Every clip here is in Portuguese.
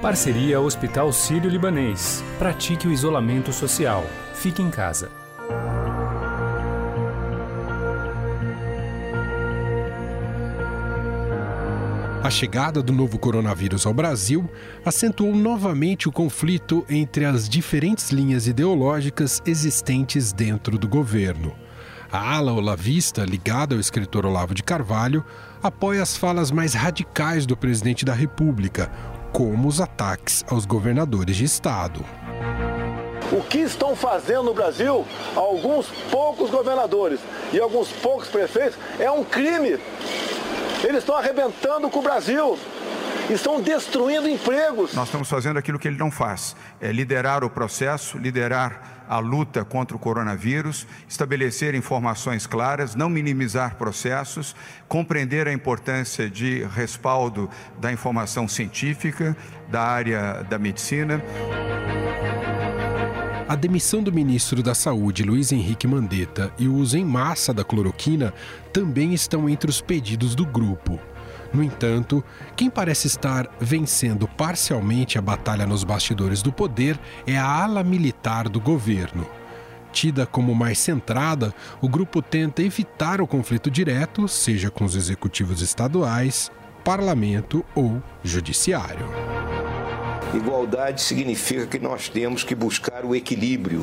Parceria Hospital Sírio-Libanês. Pratique o isolamento social. Fique em casa. A chegada do novo coronavírus ao Brasil acentuou novamente o conflito entre as diferentes linhas ideológicas existentes dentro do governo. A ala olavista, ligada ao escritor Olavo de Carvalho, apoia as falas mais radicais do presidente da República, como os ataques aos governadores de estado. O que estão fazendo no Brasil alguns poucos governadores e alguns poucos prefeitos é um crime eles estão arrebentando com o Brasil. Estão destruindo empregos. Nós estamos fazendo aquilo que ele não faz: é liderar o processo, liderar a luta contra o coronavírus, estabelecer informações claras, não minimizar processos, compreender a importância de respaldo da informação científica, da área da medicina. A demissão do ministro da Saúde, Luiz Henrique Mandetta, e o uso em massa da cloroquina também estão entre os pedidos do grupo. No entanto, quem parece estar vencendo parcialmente a batalha nos bastidores do poder é a ala militar do governo. Tida como mais centrada, o grupo tenta evitar o conflito direto, seja com os executivos estaduais, parlamento ou judiciário. Igualdade significa que nós temos que buscar o equilíbrio.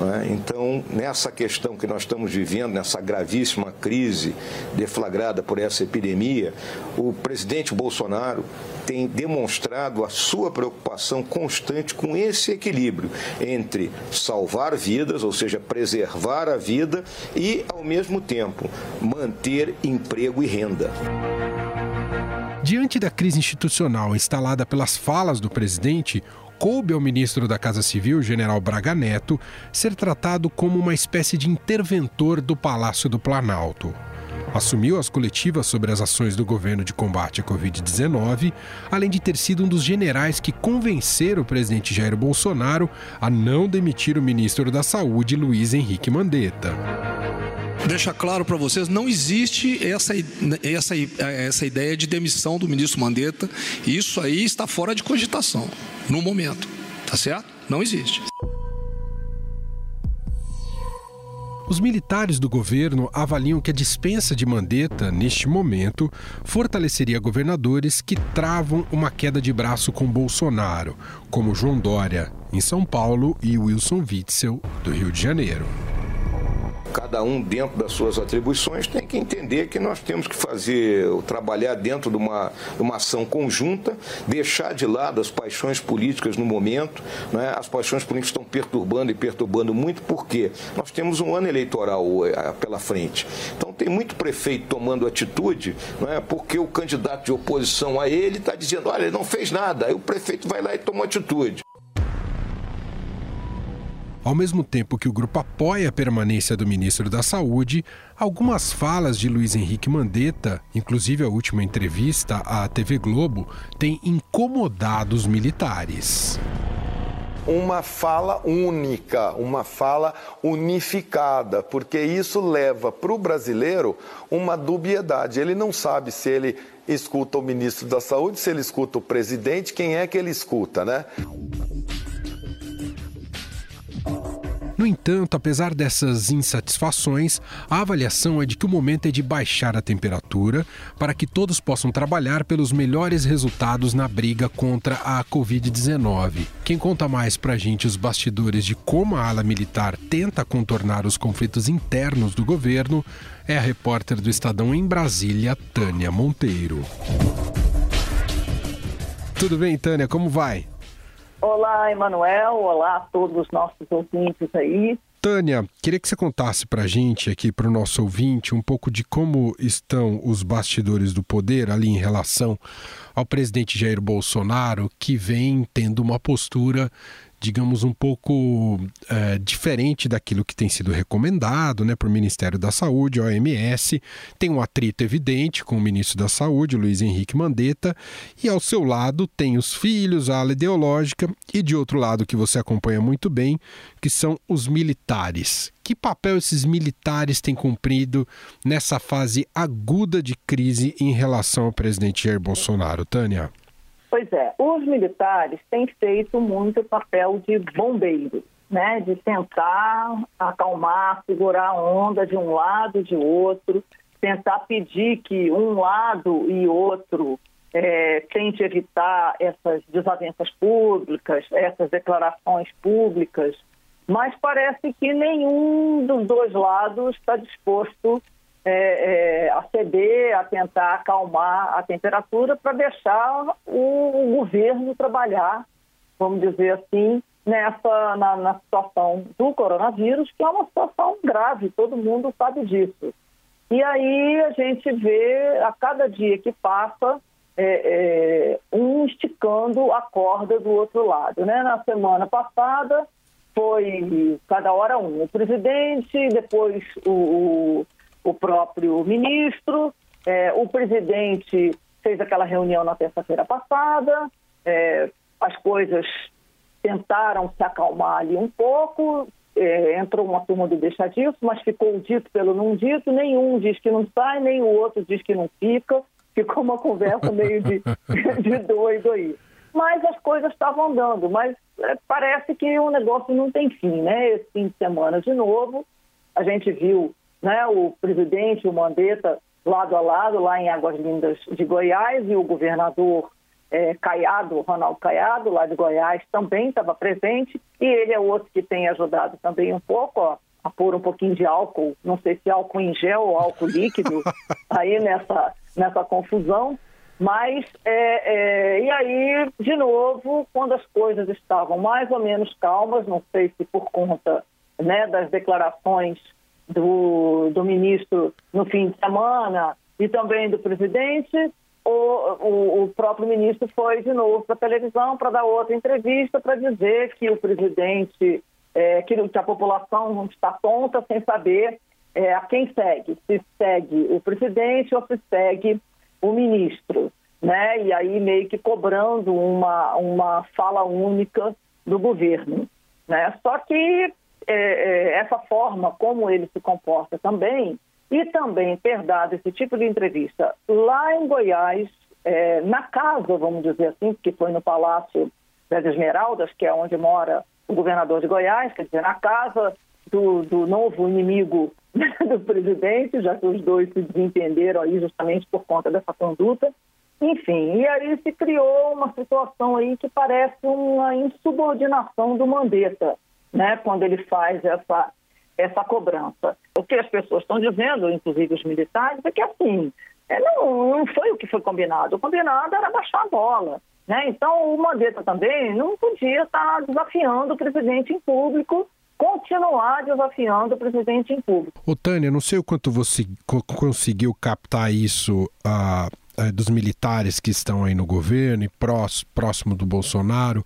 É? Então, nessa questão que nós estamos vivendo, nessa gravíssima crise deflagrada por essa epidemia, o presidente Bolsonaro tem demonstrado a sua preocupação constante com esse equilíbrio entre salvar vidas, ou seja, preservar a vida, e, ao mesmo tempo, manter emprego e renda. Diante da crise institucional instalada pelas falas do presidente, coube ao ministro da Casa Civil, general Braga Neto, ser tratado como uma espécie de interventor do Palácio do Planalto. Assumiu as coletivas sobre as ações do governo de combate à Covid-19, além de ter sido um dos generais que convenceram o presidente Jair Bolsonaro a não demitir o ministro da Saúde, Luiz Henrique Mandetta deixar claro para vocês, não existe essa, essa, essa ideia de demissão do ministro Mandetta. Isso aí está fora de cogitação, no momento. Tá certo? Não existe. Os militares do governo avaliam que a dispensa de Mandetta, neste momento, fortaleceria governadores que travam uma queda de braço com Bolsonaro, como João Dória, em São Paulo, e Wilson Witzel, do Rio de Janeiro cada um dentro das suas atribuições tem que entender que nós temos que fazer, trabalhar dentro de uma, uma ação conjunta, deixar de lado as paixões políticas no momento. Né? As paixões políticas estão perturbando e perturbando muito porque nós temos um ano eleitoral eh, pela frente. Então tem muito prefeito tomando atitude, não é? porque o candidato de oposição a ele está dizendo, olha, ele não fez nada. Aí o prefeito vai lá e toma atitude. Ao mesmo tempo que o grupo apoia a permanência do ministro da Saúde, algumas falas de Luiz Henrique Mandetta, inclusive a última entrevista à TV Globo, têm incomodado os militares uma fala única, uma fala unificada, porque isso leva para o brasileiro uma dubiedade. Ele não sabe se ele escuta o ministro da Saúde, se ele escuta o presidente, quem é que ele escuta, né? No entanto, apesar dessas insatisfações, a avaliação é de que o momento é de baixar a temperatura para que todos possam trabalhar pelos melhores resultados na briga contra a Covid-19. Quem conta mais para a gente os bastidores de como a ala militar tenta contornar os conflitos internos do governo é a repórter do Estadão em Brasília, Tânia Monteiro. Tudo bem, Tânia? Como vai? Olá, Emanuel. Olá a todos os nossos ouvintes aí. Tânia, queria que você contasse para a gente aqui, para o nosso ouvinte, um pouco de como estão os bastidores do poder ali em relação ao presidente Jair Bolsonaro, que vem tendo uma postura digamos, um pouco é, diferente daquilo que tem sido recomendado né, por Ministério da Saúde, OMS. Tem um atrito evidente com o ministro da Saúde, Luiz Henrique Mandetta, e ao seu lado tem os filhos, a ala ideológica, e de outro lado, que você acompanha muito bem, que são os militares. Que papel esses militares têm cumprido nessa fase aguda de crise em relação ao presidente Jair Bolsonaro, Tânia? Pois é, os militares têm feito muito papel de bombeiro, né? De tentar acalmar, segurar a onda de um lado e de outro, tentar pedir que um lado e outro é, tente evitar essas desavenças públicas, essas declarações públicas, mas parece que nenhum dos dois lados está disposto é, é, a ceder, a tentar acalmar a temperatura para deixar o, o, governo trabalhar, vamos dizer assim, nessa na, na, situação do coronavírus, que é uma situação grave, todo mundo sabe disso. E aí a gente vê a cada dia que passa é, é, um esticando a corda do outro lado. Né? Na semana passada foi cada hora um, o presidente, depois o, o, o próprio ministro, é, o presidente fez aquela reunião na terça-feira passada, é, as coisas tentaram se acalmar ali um pouco, é, entrou uma turma do deixa disso, mas ficou dito pelo não dito, nenhum diz que não sai, nem o outro diz que não fica, ficou uma conversa meio de, de doido aí. Mas as coisas estavam andando, mas é, parece que o negócio não tem fim, né? Esse fim de semana de novo, a gente viu né, o presidente, o Mandetta, lado a lado, lá em Águas Lindas de Goiás, e o governador é, Caiado, Ronaldo Caiado, lá de Goiás, também estava presente, e ele é outro que tem ajudado também um pouco ó, a pôr um pouquinho de álcool, não sei se álcool em gel ou álcool líquido, aí nessa, nessa confusão. Mas, é, é, e aí, de novo, quando as coisas estavam mais ou menos calmas, não sei se por conta né, das declarações do, do ministro no fim de semana e também do presidente, o, o, o próprio ministro foi de novo para a televisão para dar outra entrevista para dizer que o presidente, é, que a população está tonta sem saber é, a quem segue, se segue o presidente ou se segue o ministro, né? E aí meio que cobrando uma, uma fala única do governo, né? Só que é, é, essa forma como ele se comporta também e também ter dado esse tipo de entrevista lá em Goiás, é, na casa, vamos dizer assim, que foi no Palácio das Esmeraldas, que é onde mora o governador de Goiás, quer dizer, na casa do, do novo inimigo do presidente, já que os dois se desentenderam aí justamente por conta dessa conduta. Enfim, e aí se criou uma situação aí que parece uma insubordinação do Mandetta, né, quando ele faz essa, essa cobrança. O que as pessoas estão dizendo, inclusive os militares, é que assim, é, não, não foi o que foi combinado. O combinado era baixar a bola. Né? Então, o Mandetta também não podia estar desafiando o presidente em público continuar desafiando o presidente em público. Ô, Tânia, não sei o quanto você conseguiu captar isso uh, dos militares que estão aí no governo e próximo do Bolsonaro.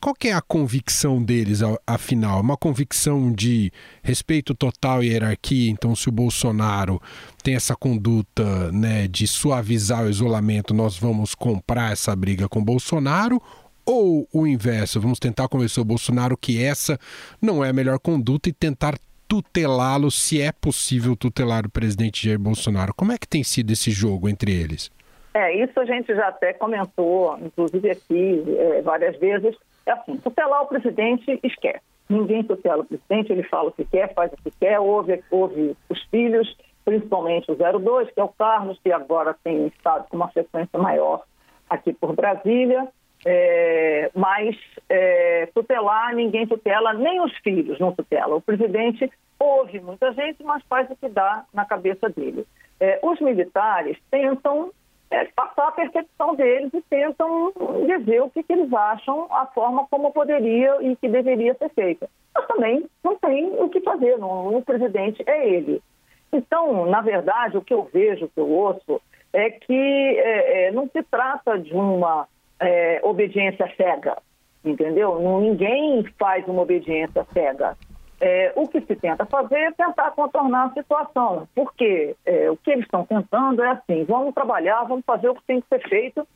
Qual que é a convicção deles, afinal? Uma convicção de respeito total e hierarquia? Então, se o Bolsonaro tem essa conduta né, de suavizar o isolamento, nós vamos comprar essa briga com o Bolsonaro? Ou o inverso, vamos tentar convencer o Bolsonaro que essa não é a melhor conduta e tentar tutelá-lo, se é possível tutelar o presidente Jair Bolsonaro. Como é que tem sido esse jogo entre eles? É, isso a gente já até comentou, inclusive aqui é, várias vezes. É assim, tutelar o presidente, esquece. Ninguém tutela o presidente, ele fala o que quer, faz o que quer, ouve, ouve os filhos, principalmente o 02, que é o Carlos, que agora tem estado com uma frequência maior aqui por Brasília. É, mas é, tutelar, ninguém tutela, nem os filhos não tutela. O presidente ouve muita gente, mas faz o que dá na cabeça dele. É, os militares tentam é, passar a percepção deles e tentam dizer o que, que, eles acham, a forma como poderia e que deveria ser feita. Mas também não tem o que fazer, não, o presidente é ele. Então, na verdade, o que eu vejo, o que eu ouço, é que é, é, não se trata de uma é, obediência cega, entendeu? Ninguém faz uma obediência cega. É, o que se tenta fazer é tentar contornar a situação, porque é, o que eles estão tentando é assim: vamos trabalhar, vamos fazer o que tem que ser feito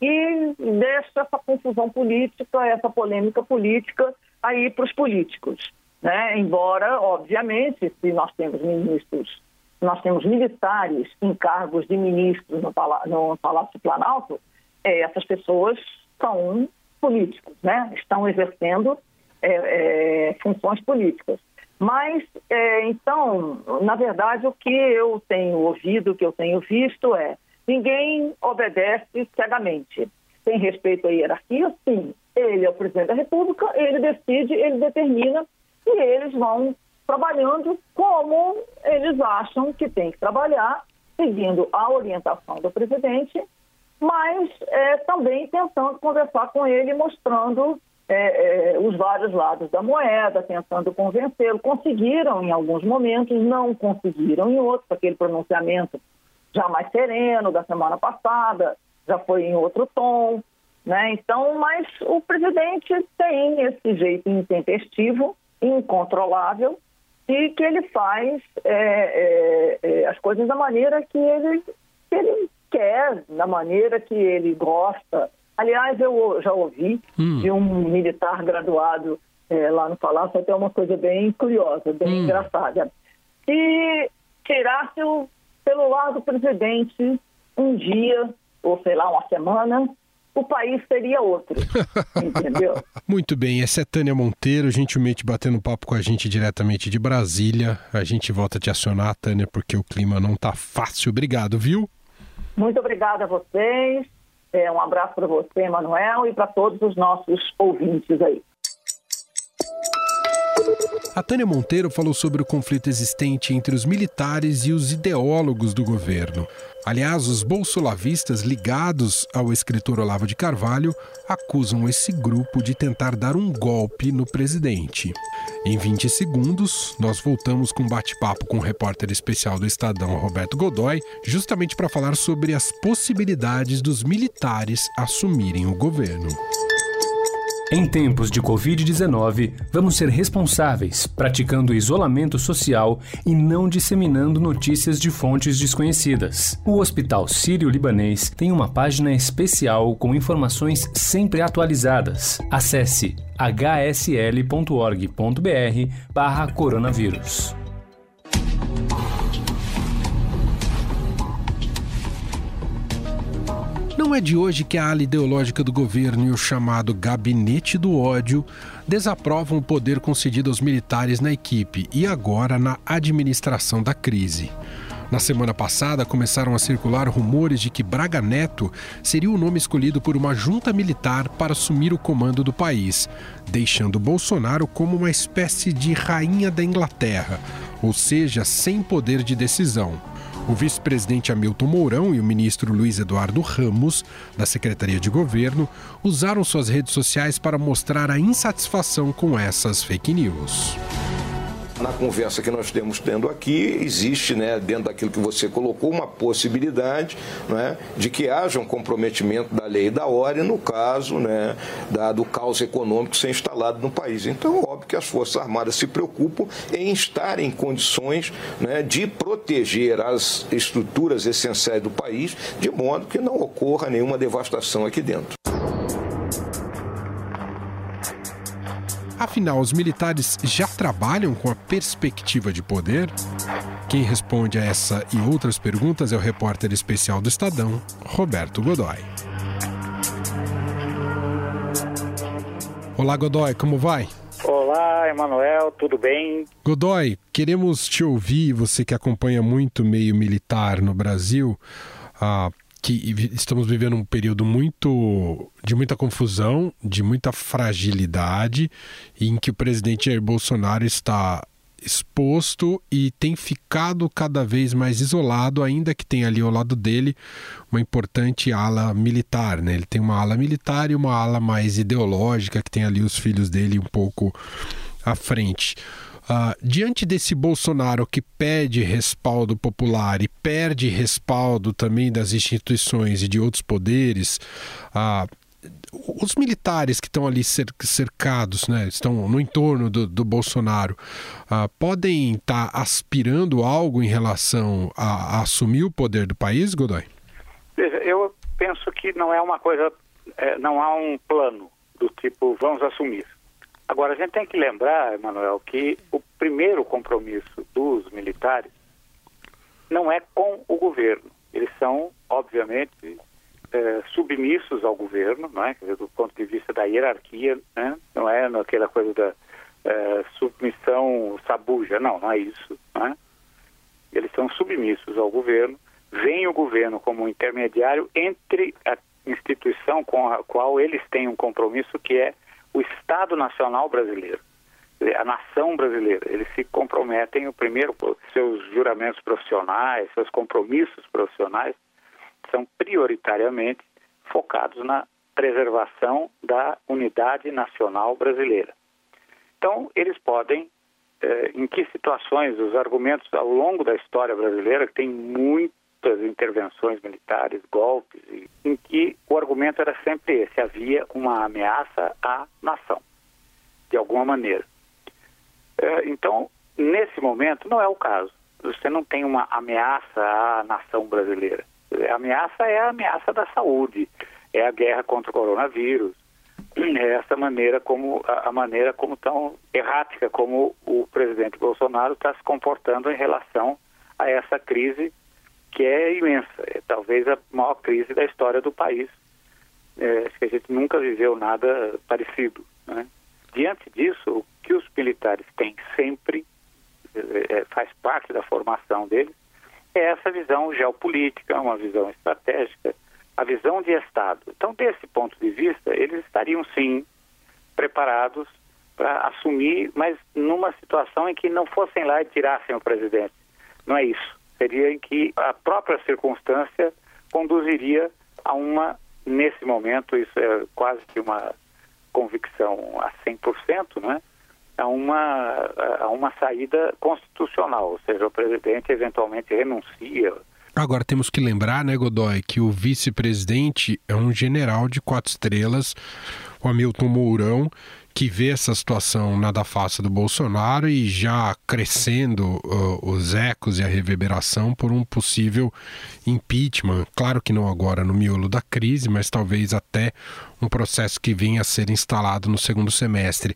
e deixa essa confusão política, essa polêmica política aí para os políticos. Né? Embora, obviamente, se nós temos ministros, nós temos militares em cargos de ministros no, Palácio, no Palácio Planalto, é, essas pessoas são políticos, né? estão exercendo é, é, funções políticas. Mas, é, então, na verdade, o que eu tenho ouvido, o que eu tenho visto é ninguém obedece cegamente. Tem respeito à hierarquia? Sim. Ele é o presidente da República, ele decide, ele determina e eles vão trabalhando como eles acham que tem que trabalhar, seguindo a orientação do presidente, mas é, também tentando conversar com ele, mostrando é, é, os vários lados da moeda, tentando convencê-lo. Conseguiram em alguns momentos, não conseguiram em outros. Aquele pronunciamento já mais sereno da semana passada já foi em outro tom. Né? Então, mas o presidente tem esse jeito intempestivo, incontrolável, e que ele faz é, é, é as coisas da maneira que ele, que ele quer, da maneira que ele gosta. Aliás, eu já ouvi hum. de um militar graduado é, lá no Palácio até uma coisa bem curiosa, bem hum. engraçada. Se tirasse o celular do presidente um dia, ou sei lá, uma semana, o país seria outro. entendeu? Muito bem, essa é Tânia Monteiro, gentilmente batendo papo com a gente diretamente de Brasília. A gente volta a te acionar, Tânia, porque o clima não tá fácil. Obrigado, viu? Muito obrigada a vocês. É, um abraço para você, Manuel, e para todos os nossos ouvintes aí. A Tânia Monteiro falou sobre o conflito existente entre os militares e os ideólogos do governo. Aliás, os bolsolavistas ligados ao escritor Olavo de Carvalho acusam esse grupo de tentar dar um golpe no presidente. Em 20 segundos, nós voltamos com um bate-papo com o repórter especial do Estadão, Roberto Godoy, justamente para falar sobre as possibilidades dos militares assumirem o governo. Em tempos de Covid-19, vamos ser responsáveis, praticando isolamento social e não disseminando notícias de fontes desconhecidas. O Hospital Sírio-Libanês tem uma página especial com informações sempre atualizadas. Acesse hsl.org.br/coronavírus. Não é de hoje que a ala ideológica do governo e o chamado gabinete do ódio desaprovam o poder concedido aos militares na equipe e agora na administração da crise. Na semana passada, começaram a circular rumores de que Braga Neto seria o nome escolhido por uma junta militar para assumir o comando do país, deixando Bolsonaro como uma espécie de rainha da Inglaterra, ou seja, sem poder de decisão. O vice-presidente Hamilton Mourão e o ministro Luiz Eduardo Ramos, da Secretaria de Governo, usaram suas redes sociais para mostrar a insatisfação com essas fake news. Na conversa que nós temos tendo aqui, existe, né, dentro daquilo que você colocou, uma possibilidade né, de que haja um comprometimento da lei e da ordem no caso né, da, do caos econômico ser instalado no país. Então, óbvio que as Forças Armadas se preocupam em estar em condições né, de proteger as estruturas essenciais do país, de modo que não ocorra nenhuma devastação aqui dentro. Afinal, os militares já trabalham com a perspectiva de poder? Quem responde a essa e outras perguntas é o repórter especial do Estadão, Roberto Godoy. Olá, Godoy, como vai? Olá, Emanuel, tudo bem? Godoy, queremos te ouvir, você que acompanha muito o meio militar no Brasil. Ah, que estamos vivendo um período muito de muita confusão, de muita fragilidade, em que o presidente Jair Bolsonaro está exposto e tem ficado cada vez mais isolado, ainda que tem ali ao lado dele uma importante ala militar, né? Ele tem uma ala militar e uma ala mais ideológica que tem ali os filhos dele um pouco à frente. Uh, diante desse Bolsonaro que pede respaldo popular e perde respaldo também das instituições e de outros poderes, uh, os militares que estão ali cercados, né, estão no entorno do, do Bolsonaro, uh, podem estar tá aspirando algo em relação a, a, assumir o poder do país, Godoy? Eu penso que não é uma coisa, é, não há um plano do tipo vamos assumir. Agora, a gente tem que lembrar, Emanuel, que o primeiro compromisso dos militares não é com o governo. Eles são, obviamente, é, submissos ao governo, não é? Dizer, do ponto de vista da hierarquia, né? não é naquela coisa da é, submissão sabuja, não, não é isso. Não é? Eles são submissos ao governo, vem o governo como intermediário entre a instituição com a qual eles têm um compromisso, que é o Estado Nacional Brasileiro, a nação brasileira. Eles se comprometem, o primeiro, seus juramentos profissionais, seus compromissos profissionais, são prioritariamente focados na preservação da unidade nacional brasileira. Então, eles podem, eh, em que situações, os argumentos ao longo da história brasileira, que tem muitas intervenções militares, golpes, em que o argumento era sempre esse: havia uma ameaça à nação, de alguma maneira. Eh, então, nesse momento, não é o caso. Você não tem uma ameaça à nação brasileira. A ameaça é a ameaça da saúde, é a guerra contra o coronavírus, é essa maneira como a, maneira como tão errática como o presidente Bolsonaro está se comportando em relação a essa crise que é imensa, é talvez a maior crise da história do país. É, acho que a gente nunca viveu nada parecido. Né? Diante disso, o que os militares têm sempre é, faz parte da formação deles é essa visão geopolítica, uma visão estratégica, a visão de Estado. Então, desse ponto de vista, eles estariam sim preparados para assumir, mas numa situação em que não fossem lá e tirassem o presidente. Não é isso. Seria em que a própria circunstância conduziria a uma, nesse momento, isso é quase que uma convicção a 100%, né? a uma, a uma saída constitucional, ou seja, o presidente eventualmente renuncia. Agora temos que lembrar, né, Godoy, que o vice-presidente é um general de quatro estrelas, o Hamilton Mourão, que vê essa situação nada fácil do Bolsonaro e já crescendo uh, os ecos e a reverberação por um possível impeachment. Claro que não agora no miolo da crise, mas talvez até um processo que venha a ser instalado no segundo semestre.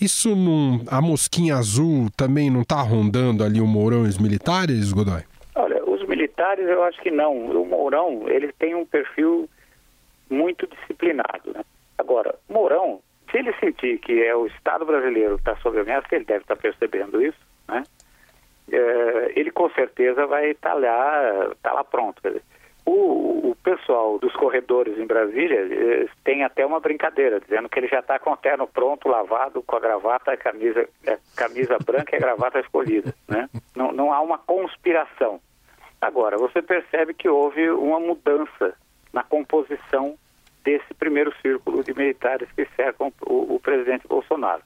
Isso não. A mosquinha azul também não está rondando ali o Mourão e os militares, Godoy? Olha, os militares eu acho que não. O Mourão, ele tem um perfil muito disciplinado. Né? Agora, Mourão, se ele sentir que é o Estado brasileiro que está sob ameaça, ele deve estar tá percebendo isso, né? É, ele com certeza vai estar tá lá, tá lá pronto. Dizer, o, o, pessoal dos corredores em Brasília tem até uma brincadeira, dizendo que ele já está com o terno pronto, lavado, com a gravata, a camisa, a camisa branca e a gravata escolhida. Né? Não, não há uma conspiração. Agora, você percebe que houve uma mudança na composição desse primeiro círculo de militares que cercam o, o presidente Bolsonaro.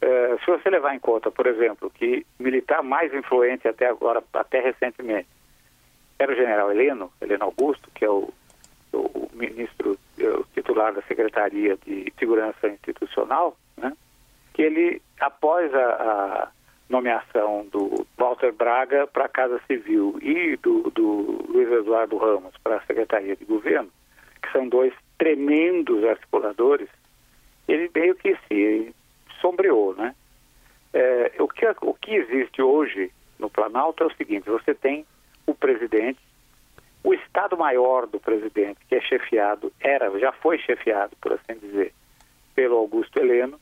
É, se você levar em conta, por exemplo, que militar mais influente até agora, até recentemente, era o general Heleno, Heleno Augusto, que é o, o ministro o titular da Secretaria de Segurança Institucional, né, que ele, após a, a nomeação do Walter Braga para a Casa Civil e do, do Luiz Eduardo Ramos para a Secretaria de Governo, que são dois tremendos articuladores, ele meio que se sombreou, né? É, o, que, o que existe hoje no Planalto é o seguinte, você tem o presidente, o Estado-Maior do presidente, que é chefiado, era, já foi chefiado, por assim dizer, pelo Augusto Heleno,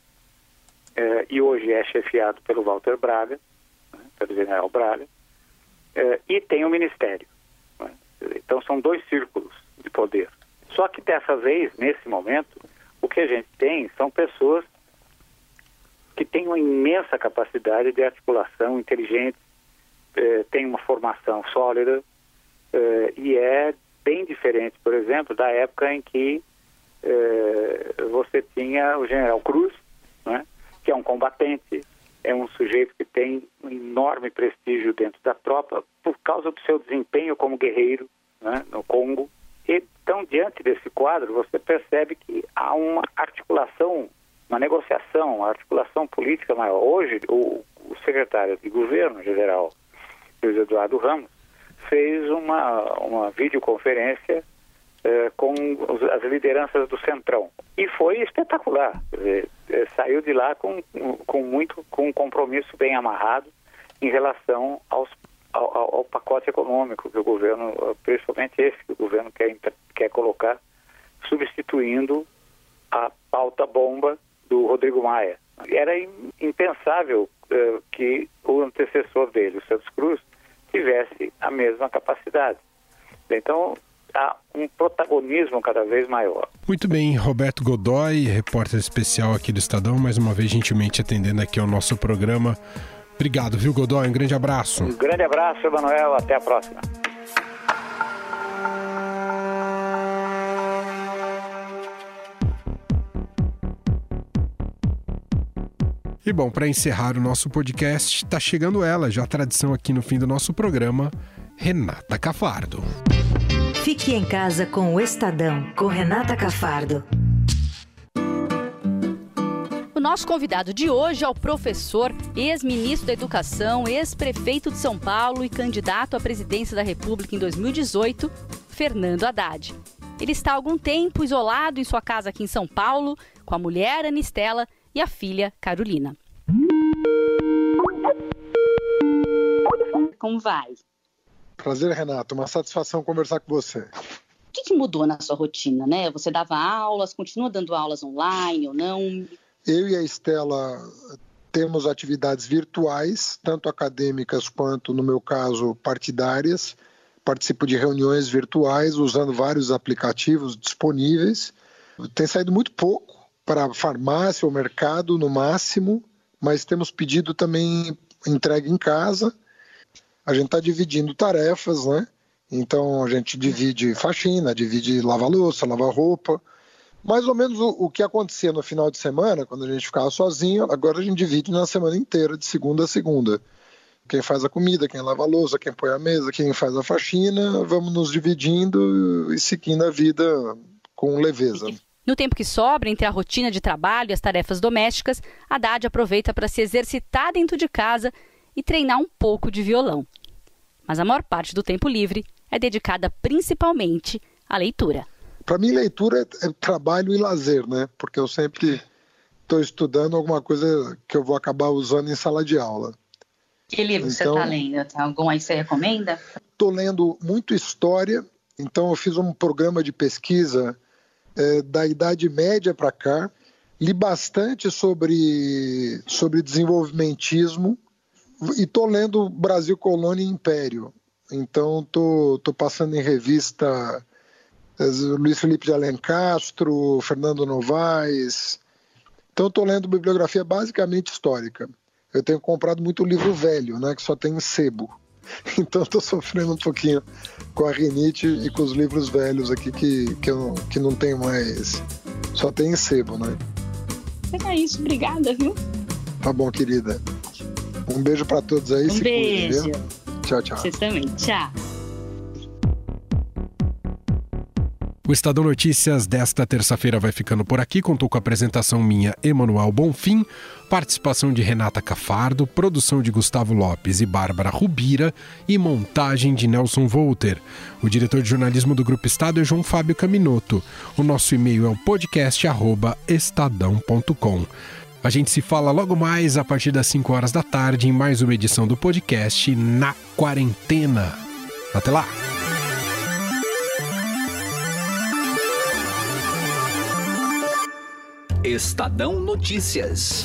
eh, e hoje é chefiado pelo Walter Braga, né, pelo general Braga, eh, e tem o Ministério. Né? Então são dois círculos de poder. Só que dessa vez, nesse momento, o que a gente tem são pessoas que têm uma imensa capacidade de articulação, inteligentes, eh, tem uma formação sólida eh, e é bem diferente, por exemplo, da época em que eh, você tinha o General Cruz, né, que é um combatente, é um sujeito que tem um enorme prestígio dentro da tropa por causa do seu desempenho como guerreiro né, no Congo. Diante desse quadro, você percebe que há uma articulação, uma negociação, uma articulação política maior. Hoje, o, o secretário de governo, general Luiz Eduardo Ramos, fez uma, uma videoconferência eh, com os, as lideranças do Centrão. E foi espetacular. Dizer, eh, saiu de lá com, com, muito, com um compromisso bem amarrado em relação aos, ao, ao, pacote econômico que o governo, principalmente esse que o governo quer, quer colocar, substituindo a pauta bomba do Rodrigo Maia. Era impensável uh, que o antecessor dele, o Santos Cruz, tivesse a mesma capacidade. Então, há um protagonismo cada vez maior. Muito bem, Roberto Godoy, repórter especial aqui do Estadão, mais uma vez gentilmente atendendo aqui ao nosso programa. Obrigado, viu, Godoy? Um grande abraço. Um grande abraço, Emanuel. Até a próxima. E bom, para encerrar o nosso podcast, está chegando ela, já tradição aqui no fim do nosso programa, Renata Cafardo. Fique em casa com o Estadão, com Renata Cafardo. Nosso convidado de hoje é o professor, ex-ministro da Educação, ex-prefeito de São Paulo e candidato à presidência da República em 2018, Fernando Haddad. Ele está há algum tempo isolado em sua casa aqui em São Paulo, com a mulher Anistela e a filha Carolina. Como vai? Prazer, Renato. Uma satisfação conversar com você. O que, que, mudou na sua rotina, né? Você dava aulas, continua dando aulas online ou não? Eu e a Estela temos atividades virtuais, tanto acadêmicas quanto, no meu caso, partidárias. Participo de reuniões virtuais usando vários aplicativos disponíveis. Tem saído muito pouco, para farmácia ou mercado no máximo, mas temos pedido também entregue em casa. A gente está dividindo tarefas, né? Então a gente divide faxina, divide lavar louça, lavar roupa. Mais ou menos o, o, que acontecia no final de semana, quando a gente ficava sozinho, agora a gente divide na semana inteira, de segunda a segunda. Quem faz a comida, quem lava a louça, quem põe a mesa, quem faz a faxina, vamos nos dividindo e seguindo a vida com leveza. No tempo que sobra entre a rotina de trabalho e as tarefas domésticas, Haddad aproveita para se exercitar dentro de casa e treinar um pouco de violão. Mas a maior parte do tempo livre é dedicada principalmente à leitura. Para mim, leitura é, é trabalho e lazer, né? Porque eu sempre estou estudando alguma coisa que eu vou acabar usando em sala de aula. Que livro então, você está lendo? Tem algum aí que você recomenda? Estou lendo muito história, então eu fiz um programa de pesquisa é, da Idade Média para cá, li bastante sobre, sobre desenvolvimentismo e estou lendo Brasil, Colônia e Império. Então estou tô, tô passando em revista Luiz Felipe de Alencastro, Fernando Novaes. Então estou lendo bibliografia basicamente histórica. Eu tenho comprado muito livro velho, né, que só tem sebo. Então estou sofrendo um pouquinho com a rinite e com os livros velhos aqui que, que, eu, que não tem mais. Só tem em sebo, né? É isso, obrigada, viu? Tá bom, querida. Um beijo para todos aí. Um beijo. Cuide, tchau, tchau. Vocês também. Tchau. O Estadão Notícias desta terça-feira vai ficando por aqui. Contou com a apresentação minha, Emanuel Bonfim, participação de Renata Cafardo, produção de Gustavo Lopes e Bárbara Rubira e montagem de Nelson Volter. O diretor de jornalismo do Grupo Estado é João Fábio Caminoto. O nosso e-mail é o podcast@estadão.com. A gente se fala logo mais a partir das 5 horas da tarde em mais uma edição do podcast Na Quarentena. Até lá! Estadão Notícias.